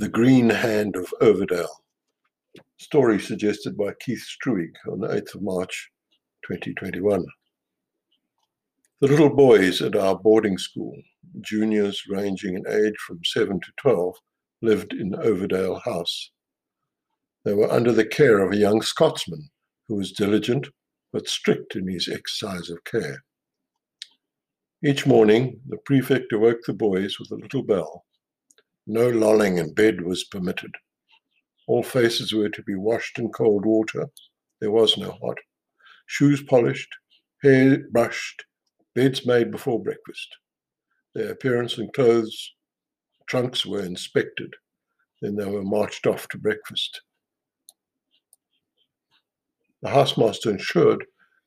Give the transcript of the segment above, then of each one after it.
The Green Hand of Overdale. Story suggested by Keith Struwig on the 8th of March 2021. The little boys at our boarding school, juniors ranging in age from 7 to 12, lived in Overdale House. They were under the care of a young Scotsman who was diligent but strict in his exercise of care. Each morning, the prefect awoke the boys with a little bell no lolling in bed was permitted. All faces were to be washed in cold water. There was no hot. Shoes polished, hair brushed, beds made before breakfast. Their appearance and clothes trunks were inspected. Then they were marched off to breakfast. The housemaster ensured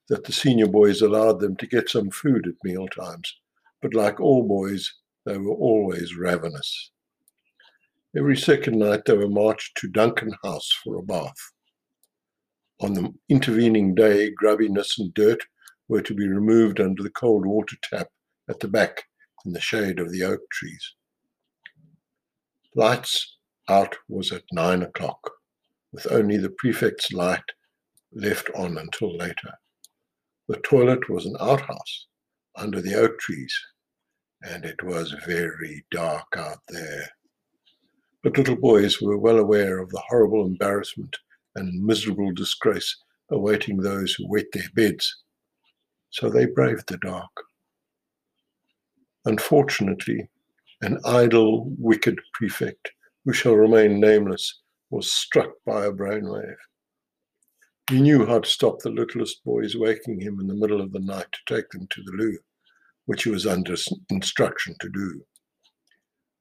that the senior boys allowed them to get some food at meal times, but like all boys, they were always ravenous. Every second night they were marched to Duncan House for a bath. On the intervening day, grubbiness and dirt were to be removed under the cold water tap at the back in the shade of the oak trees. Lights out was at nine o'clock, with only the prefect's light left on until later. The toilet was an outhouse under the oak trees, and it was very dark out there. But little boys were well aware of the horrible embarrassment and miserable disgrace awaiting those who wet their beds. So they braved the dark. Unfortunately, an idle, wicked prefect, who shall remain nameless, was struck by a brainwave. He knew how to stop the littlest boys waking him in the middle of the night to take them to the loo, which he was under instruction to do.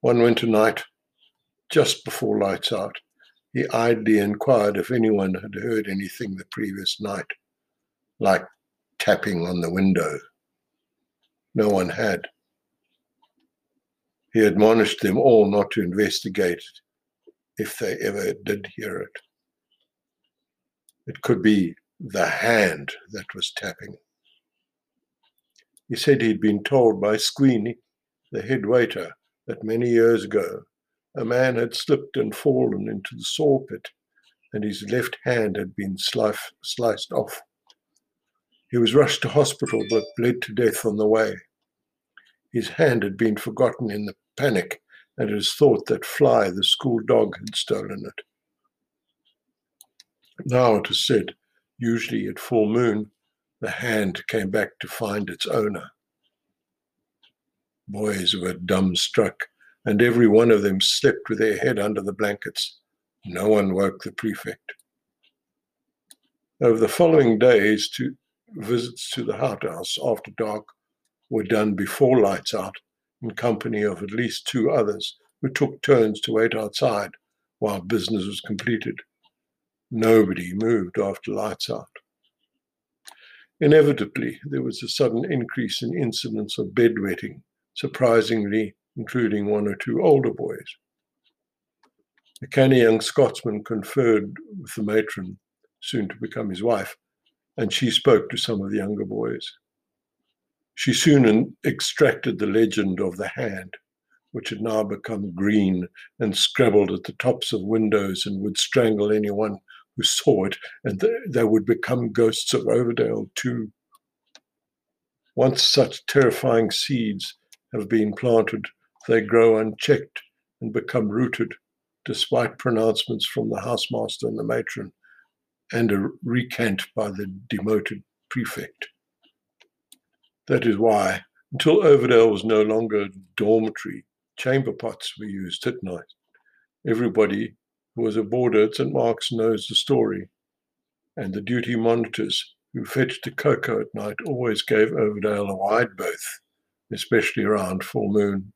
One winter night, just before lights out, he idly inquired if anyone had heard anything the previous night, like tapping on the window. No one had. He admonished them all not to investigate if they ever did hear it. It could be the hand that was tapping. He said he'd been told by Squeenie, the head waiter, that many years ago a man had slipped and fallen into the saw pit, and his left hand had been sliced, sliced off. He was rushed to hospital but bled to death on the way. His hand had been forgotten in the panic, and it is thought that Fly, the school dog, had stolen it. Now it is said, usually at full moon, the hand came back to find its owner. Boys were dumbstruck and every one of them slept with their head under the blankets. No one woke the prefect. Over the following days, two visits to the house after dark were done before lights out in company of at least two others who took turns to wait outside while business was completed. Nobody moved after lights out. Inevitably, there was a sudden increase in incidents of bedwetting. Surprisingly, including one or two older boys. The canny young Scotsman conferred with the matron, soon to become his wife, and she spoke to some of the younger boys. She soon extracted the legend of the hand, which had now become green and scrabbled at the tops of windows and would strangle anyone who saw it, and they would become ghosts of Overdale too. Once such terrifying seeds have been planted, they grow unchecked and become rooted, despite pronouncements from the housemaster and the matron, and a recant by the demoted prefect. That is why, until Overdale was no longer a dormitory, chamber pots were used at night. Everybody who was a boarder at St. Mark's knows the story, and the duty monitors who fetched the cocoa at night always gave Overdale a wide berth, especially around full moon.